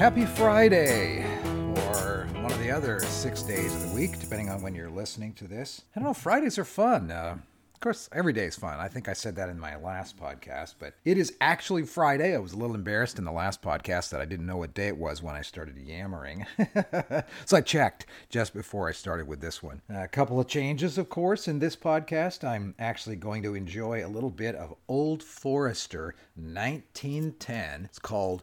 Happy Friday! Or one of the other six days of the week, depending on when you're listening to this. I don't know, Fridays are fun. Uh, of course, every day is fun. I think I said that in my last podcast, but it is actually Friday. I was a little embarrassed in the last podcast that I didn't know what day it was when I started yammering. so I checked just before I started with this one. A couple of changes, of course, in this podcast. I'm actually going to enjoy a little bit of Old Forester 1910. It's called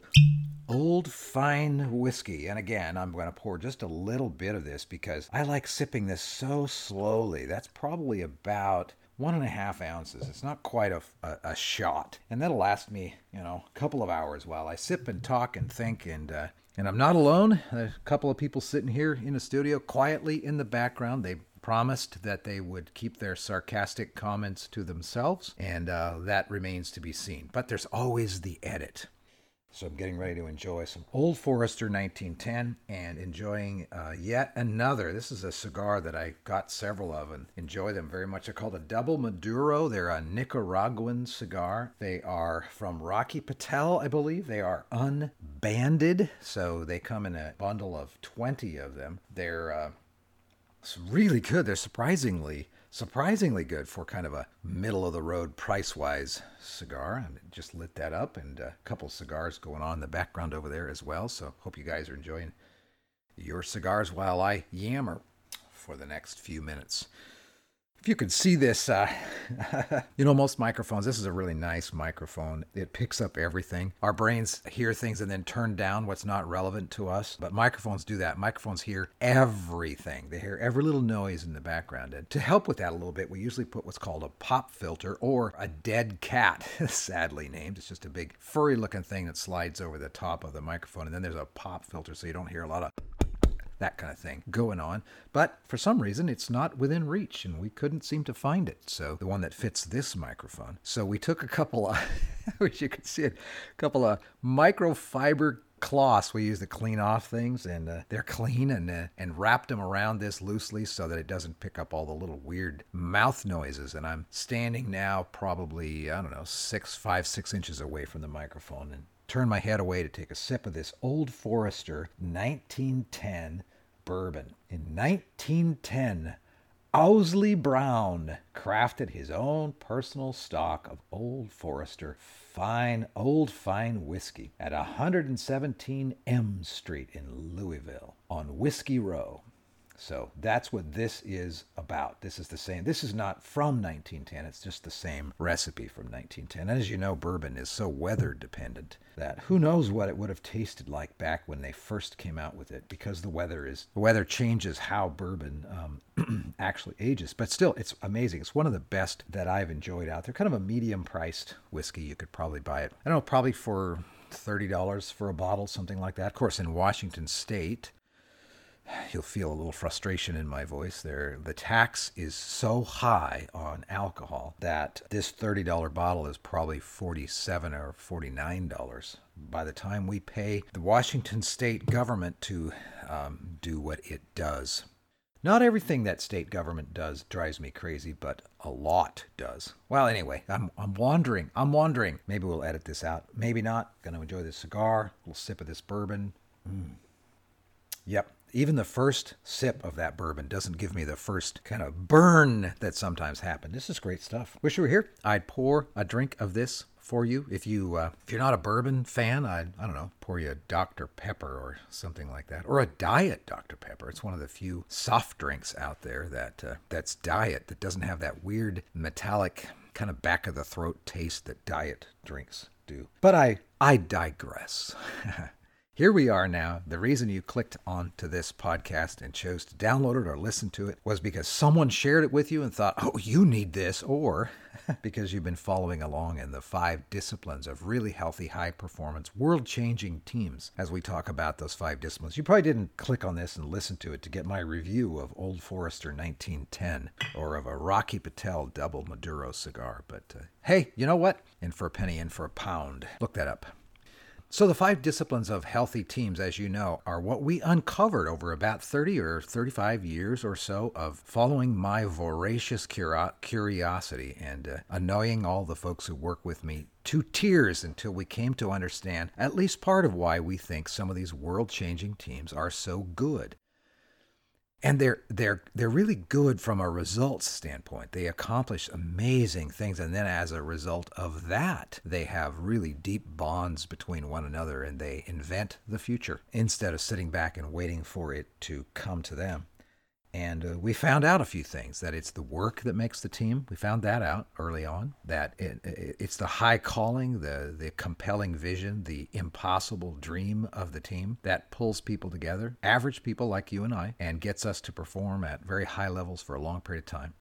Old Fine Whiskey. And again, I'm going to pour just a little bit of this because I like sipping this so slowly. That's probably about one and a half ounces. It's not quite a, a, a, shot. And that'll last me, you know, a couple of hours while I sip and talk and think. And, uh, and I'm not alone. There's a couple of people sitting here in the studio quietly in the background. They promised that they would keep their sarcastic comments to themselves, and uh, that remains to be seen. But there's always the edit. So I'm getting ready to enjoy some Old Forester 1910 and enjoying uh, yet another. This is a cigar that I got several of and enjoy them very much. They're called a Double Maduro. They're a Nicaraguan cigar. They are from Rocky Patel, I believe. They are unbanded, so they come in a bundle of 20 of them. They're uh, really good. They're surprisingly surprisingly good for kind of a middle of the road price wise cigar. I just lit that up and a couple cigars going on in the background over there as well. So hope you guys are enjoying your cigars while I yammer for the next few minutes. If you could see this, uh, you know, most microphones, this is a really nice microphone. It picks up everything. Our brains hear things and then turn down what's not relevant to us. But microphones do that. Microphones hear everything, they hear every little noise in the background. And to help with that a little bit, we usually put what's called a pop filter or a dead cat, sadly named. It's just a big furry looking thing that slides over the top of the microphone. And then there's a pop filter so you don't hear a lot of that kind of thing going on. But for some reason, it's not within reach, and we couldn't seem to find it. So the one that fits this microphone. So we took a couple of, I wish you could see it, a couple of microfiber cloths we use to clean off things and uh, they're clean and uh, and wrapped them around this loosely so that it doesn't pick up all the little weird mouth noises and i'm standing now probably i don't know six five six inches away from the microphone and turn my head away to take a sip of this Old Forester 1910 bourbon. In 1910, Owsley Brown crafted his own personal stock of Old Forester fine, old fine whiskey at 117 M Street in Louisville on Whiskey Row. So that's what this is about. This is the same. This is not from 1910. It's just the same recipe from 1910. And as you know, bourbon is so weather dependent that who knows what it would have tasted like back when they first came out with it because the weather is the weather changes how bourbon um, actually ages. But still, it's amazing. It's one of the best that I've enjoyed out there. Kind of a medium priced whiskey. You could probably buy it. I don't know, probably for $30 for a bottle, something like that. Of course, in Washington State, you'll feel a little frustration in my voice there. The tax is so high on alcohol that this $30 bottle is probably 47 or $49 by the time we pay the Washington state government to um, do what it does. Not everything that state government does drives me crazy, but a lot does. Well, anyway, I'm, I'm wandering. I'm wandering. Maybe we'll edit this out. Maybe not. Gonna enjoy this cigar, a little sip of this bourbon. Mm. Yep, even the first sip of that bourbon doesn't give me the first kind of burn that sometimes happens. This is great stuff. Wish you were here. I'd pour a drink of this for you. If you uh, if you're not a bourbon fan, I'd I don't know, pour you a Dr Pepper or something like that, or a diet Dr Pepper. It's one of the few soft drinks out there that uh, that's diet that doesn't have that weird metallic kind of back of the throat taste that diet drinks do. But I I digress. Here we are now. The reason you clicked onto this podcast and chose to download it or listen to it was because someone shared it with you and thought, oh, you need this. Or because you've been following along in the five disciplines of really healthy, high performance, world changing teams as we talk about those five disciplines. You probably didn't click on this and listen to it to get my review of Old Forester 1910 or of a Rocky Patel double Maduro cigar, but uh, hey, you know what? In for a penny, in for a pound. Look that up. So, the five disciplines of healthy teams, as you know, are what we uncovered over about 30 or 35 years or so of following my voracious curiosity and uh, annoying all the folks who work with me to tears until we came to understand at least part of why we think some of these world changing teams are so good and they're they're they're really good from a results standpoint. They accomplish amazing things, and then as a result of that, they have really deep bonds between one another, and they invent the future instead of sitting back and waiting for it to come to them. And uh, we found out a few things that it's the work that makes the team. We found that out early on. That it, it, it's the high calling, the the compelling vision, the impossible dream of the team that pulls people together, average people like you and I, and gets us to perform at very high levels for a long period of time.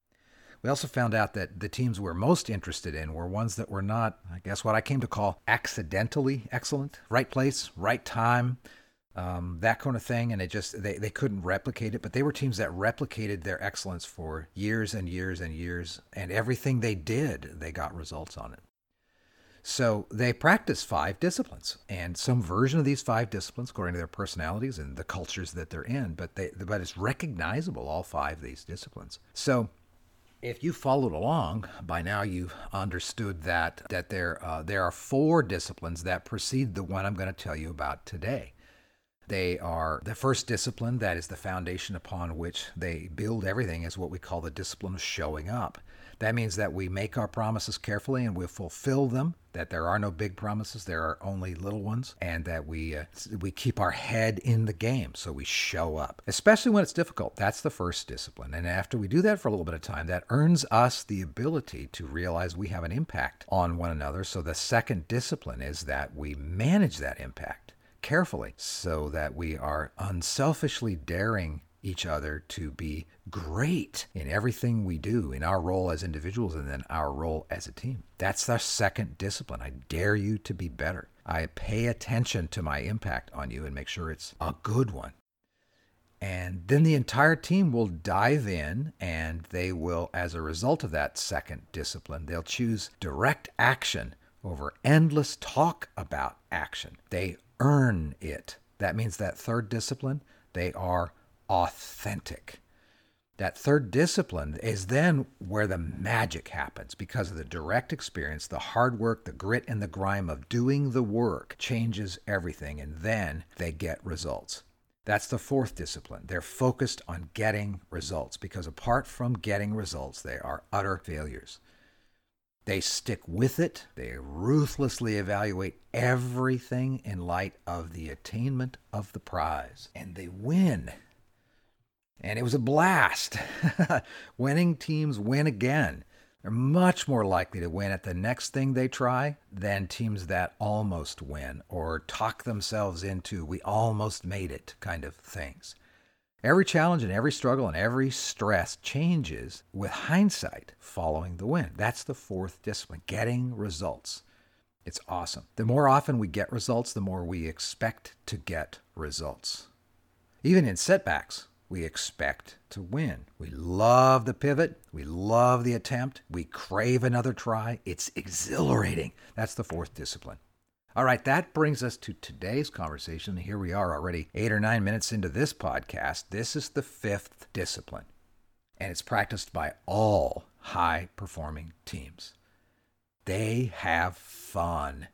We also found out that the teams we're most interested in were ones that were not, I guess, what I came to call accidentally excellent. Right place, right time, um, that kind of thing. And it just, they, they couldn't replicate it, but they were teams that replicated their excellence for years and years and years. And everything they did, they got results on it. So they practice five disciplines and some version of these five disciplines according to their personalities and the cultures that they're in, but they but it's recognizable all five of these disciplines. So if you followed along by now, you've understood that that there uh, there are four disciplines that precede the one I'm going to tell you about today. They are the first discipline, that is the foundation upon which they build everything, is what we call the discipline of showing up. That means that we make our promises carefully and we fulfill them, that there are no big promises, there are only little ones, and that we, uh, we keep our head in the game, so we show up, especially when it's difficult. That's the first discipline. And after we do that for a little bit of time, that earns us the ability to realize we have an impact on one another. So the second discipline is that we manage that impact carefully so that we are unselfishly daring each other to be great in everything we do, in our role as individuals and then our role as a team. That's the second discipline. I dare you to be better. I pay attention to my impact on you and make sure it's a good one. And then the entire team will dive in and they will, as a result of that second discipline, they'll choose direct action over endless talk about action. They earn it. That means that third discipline, they are authentic. That third discipline is then where the magic happens because of the direct experience, the hard work, the grit, and the grime of doing the work changes everything, and then they get results. That's the fourth discipline. They're focused on getting results because apart from getting results, they are utter failures. They stick with it. They ruthlessly evaluate everything in light of the attainment of the prize. And they win. And it was a blast. Winning teams win again. They're much more likely to win at the next thing they try than teams that almost win or talk themselves into we almost made it kind of things. Every challenge and every struggle and every stress changes with hindsight following the win. That's the fourth discipline getting results. It's awesome. The more often we get results, the more we expect to get results. Even in setbacks, we expect to win. We love the pivot. We love the attempt. We crave another try. It's exhilarating. That's the fourth discipline. All right, that brings us to today's conversation. Here we are already eight or nine minutes into this podcast. This is the fifth discipline, and it's practiced by all high performing teams. They have fun,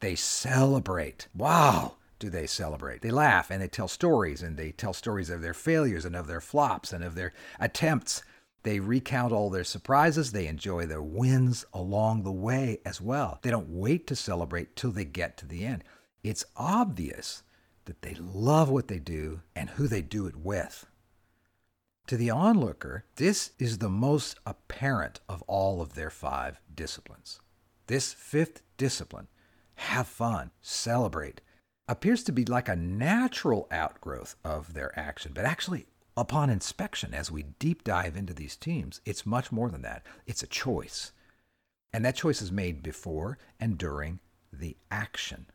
they celebrate. Wow! Do they celebrate? They laugh and they tell stories and they tell stories of their failures and of their flops and of their attempts they recount all their surprises. They enjoy their wins along the way as well. They don't wait to celebrate till they get to the end. It's obvious that they love what they do and who they do it with. To the onlooker, this is the most apparent of all of their five disciplines. This fifth discipline, have fun, celebrate, appears to be like a natural outgrowth of their action, but actually Upon inspection, as we deep dive into these teams, it's much more than that. It's a choice. And that choice is made before and during the action.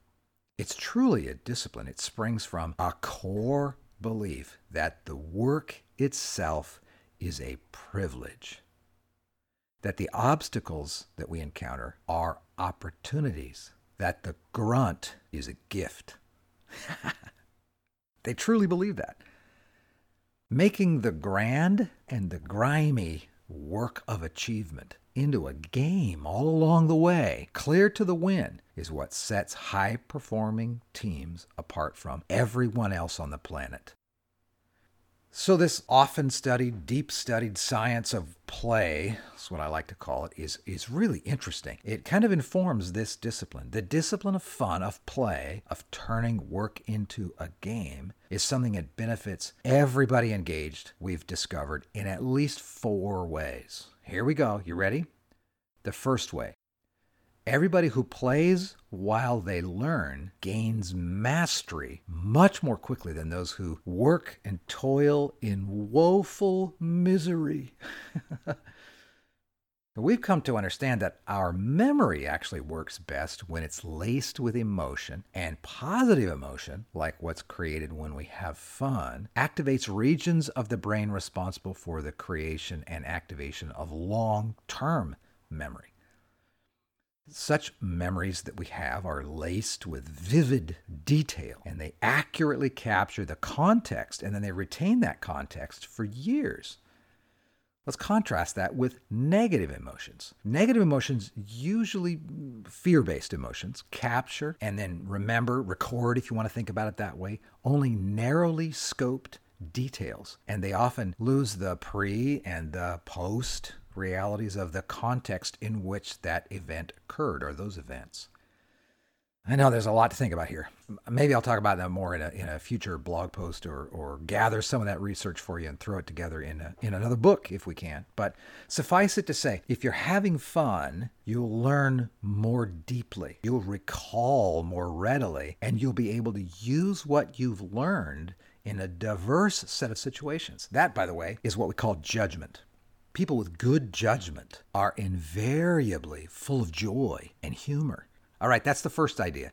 It's truly a discipline. It springs from a core belief that the work itself is a privilege, that the obstacles that we encounter are opportunities, that the grunt is a gift. they truly believe that. Making the grand and the grimy work of achievement into a game all along the way, clear to the win, is what sets high performing teams apart from everyone else on the planet. So, this often studied, deep studied science of play, that's what I like to call it, is, is really interesting. It kind of informs this discipline. The discipline of fun, of play, of turning work into a game is something that benefits everybody engaged, we've discovered, in at least four ways. Here we go. You ready? The first way everybody who plays while they learn gains mastery much more quickly than those who work and toil in woeful misery. We've come to understand that our memory actually works best when it's laced with emotion, and positive emotion, like what's created when we have fun, activates regions of the brain responsible for the creation and activation of long term memory. Such memories that we have are laced with vivid detail and they accurately capture the context and then they retain that context for years. Let's contrast that with negative emotions. Negative emotions, usually fear based emotions, capture and then remember, record if you want to think about it that way, only narrowly scoped details. And they often lose the pre and the post realities of the context in which that event occurred or those events. I know there's a lot to think about here. Maybe I'll talk about that more in a, in a future blog post or, or gather some of that research for you and throw it together in, a, in another book if we can. But suffice it to say, if you're having fun, you'll learn more deeply, you'll recall more readily, and you'll be able to use what you've learned in a diverse set of situations. That, by the way, is what we call judgment. People with good judgment are invariably full of joy and humor. All right, that's the first idea.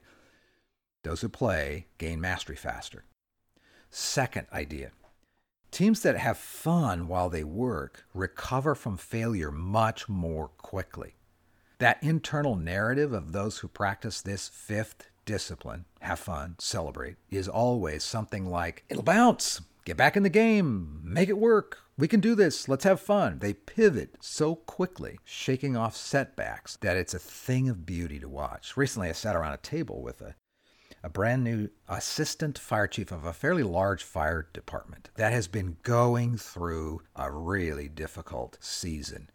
Those who play gain mastery faster. Second idea teams that have fun while they work recover from failure much more quickly. That internal narrative of those who practice this fifth discipline, have fun, celebrate, is always something like, it'll bounce, get back in the game, make it work, we can do this. Let's have fun. They pivot so quickly, shaking off setbacks, that it's a thing of beauty to watch. Recently, I sat around a table with a, a brand new assistant fire chief of a fairly large fire department that has been going through a really difficult season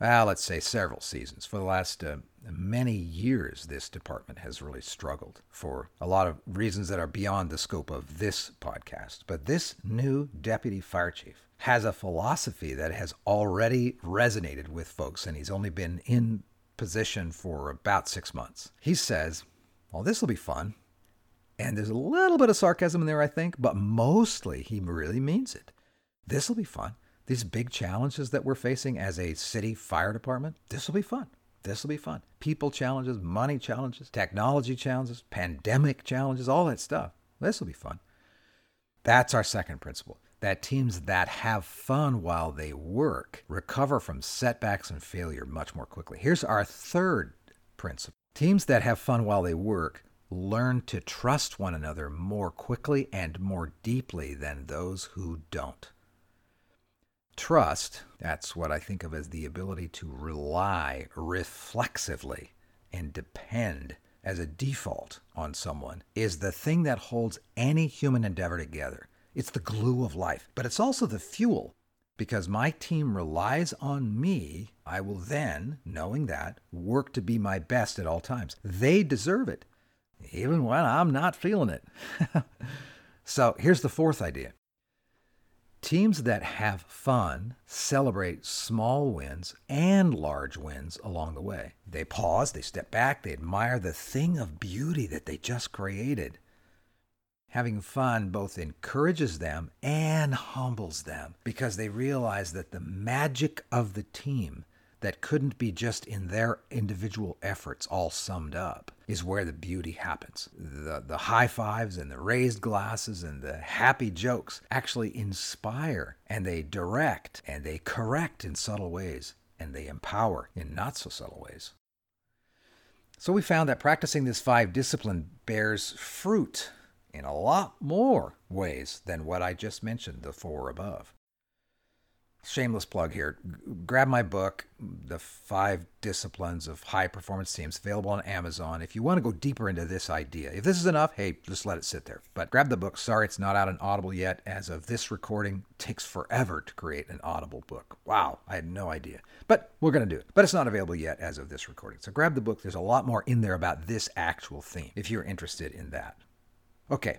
well, let's say several seasons. For the last uh, many years, this department has really struggled for a lot of reasons that are beyond the scope of this podcast. But this new deputy fire chief has a philosophy that has already resonated with folks, and he's only been in position for about six months. He says, Well, this will be fun. And there's a little bit of sarcasm in there, I think, but mostly he really means it. This will be fun these big challenges that we're facing as a city fire department, this will be fun. This will be fun. People challenges, money challenges, technology challenges, pandemic challenges, all that stuff. This will be fun. That's our second principle that teams that have fun while they work recover from setbacks and failure much more quickly. Here's our third principle teams that have fun while they work learn to trust one another more quickly and more deeply than those who don't. Trust, that's what I think of as the ability to rely reflexively and depend as a default on someone, is the thing that holds any human endeavor together. It's the glue of life, but it's also the fuel. Because my team relies on me, I will then, knowing that, work to be my best at all times. They deserve it, even when I'm not feeling it. so here's the fourth idea Teams that have fun celebrate small wins and large wins along the way. They pause, they step back, they admire the thing of beauty that they just created. Having fun both encourages them and humbles them because they realize that the magic of the team, that couldn't be just in their individual efforts all summed up is where the beauty happens. The, the high fives and the raised glasses and the happy jokes actually inspire and they direct and they correct in subtle ways and they empower in not so subtle ways. So we found that practicing this five discipline bears fruit in a lot more ways than what I just mentioned, the four above shameless plug here. Grab my book, The Five Disciplines of High Performance Teams, available on Amazon. If you want to go deeper into this idea, if this is enough, hey, just let it sit there. But grab the book. Sorry, it's not out on Audible yet. As of this recording, takes forever to create an Audible book. Wow, I had no idea. But we're going to do it. But it's not available yet as of this recording. So grab the book. There's a lot more in there about this actual theme if you're interested in that. Okay.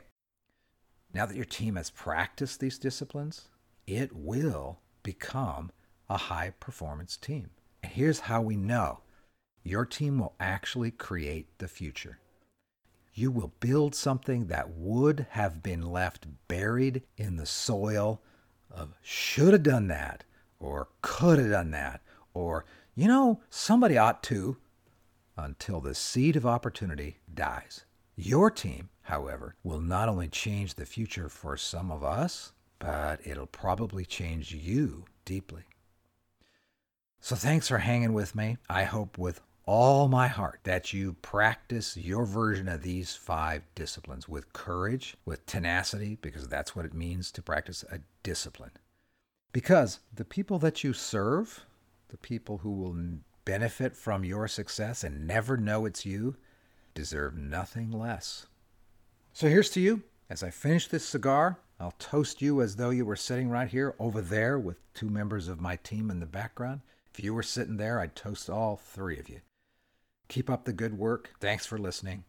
Now that your team has practiced these disciplines, it will become a high performance team. And here's how we know your team will actually create the future. You will build something that would have been left buried in the soil of should have done that, or could have done that, or, you know, somebody ought to, until the seed of opportunity dies. Your team, however, will not only change the future for some of us, but it'll probably change you deeply. So thanks for hanging with me. I hope with all my heart that you practice your version of these five disciplines with courage, with tenacity, because that's what it means to practice a discipline. Because the people that you serve, the people who will benefit from your success and never know it's you, deserve nothing less. So here's to you as I finish this cigar I'll toast you as though you were sitting right here over there with two members of my team in the background. If you were sitting there, I'd toast all three of you. Keep up the good work. Thanks for listening.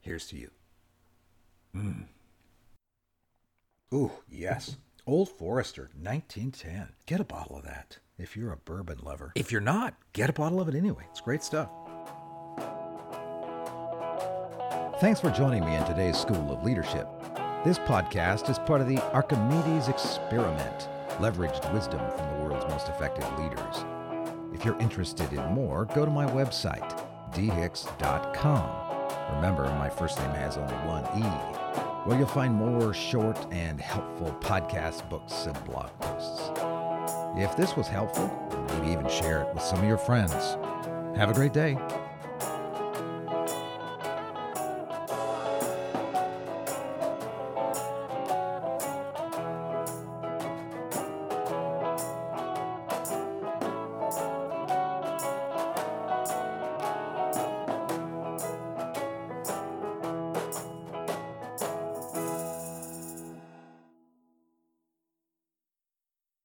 Here's to you. Mm. Ooh, yes. Old Forester, 1910. Get a bottle of that if you're a bourbon lover. If you're not, get a bottle of it anyway. It's great stuff. Thanks for joining me in today's School of Leadership. This podcast is part of the Archimedes Experiment, leveraged wisdom from the world's most effective leaders. If you're interested in more, go to my website, dehicks.com. Remember, my first name has only one E, where you'll find more short and helpful podcast books and blog posts. If this was helpful, maybe even share it with some of your friends. Have a great day.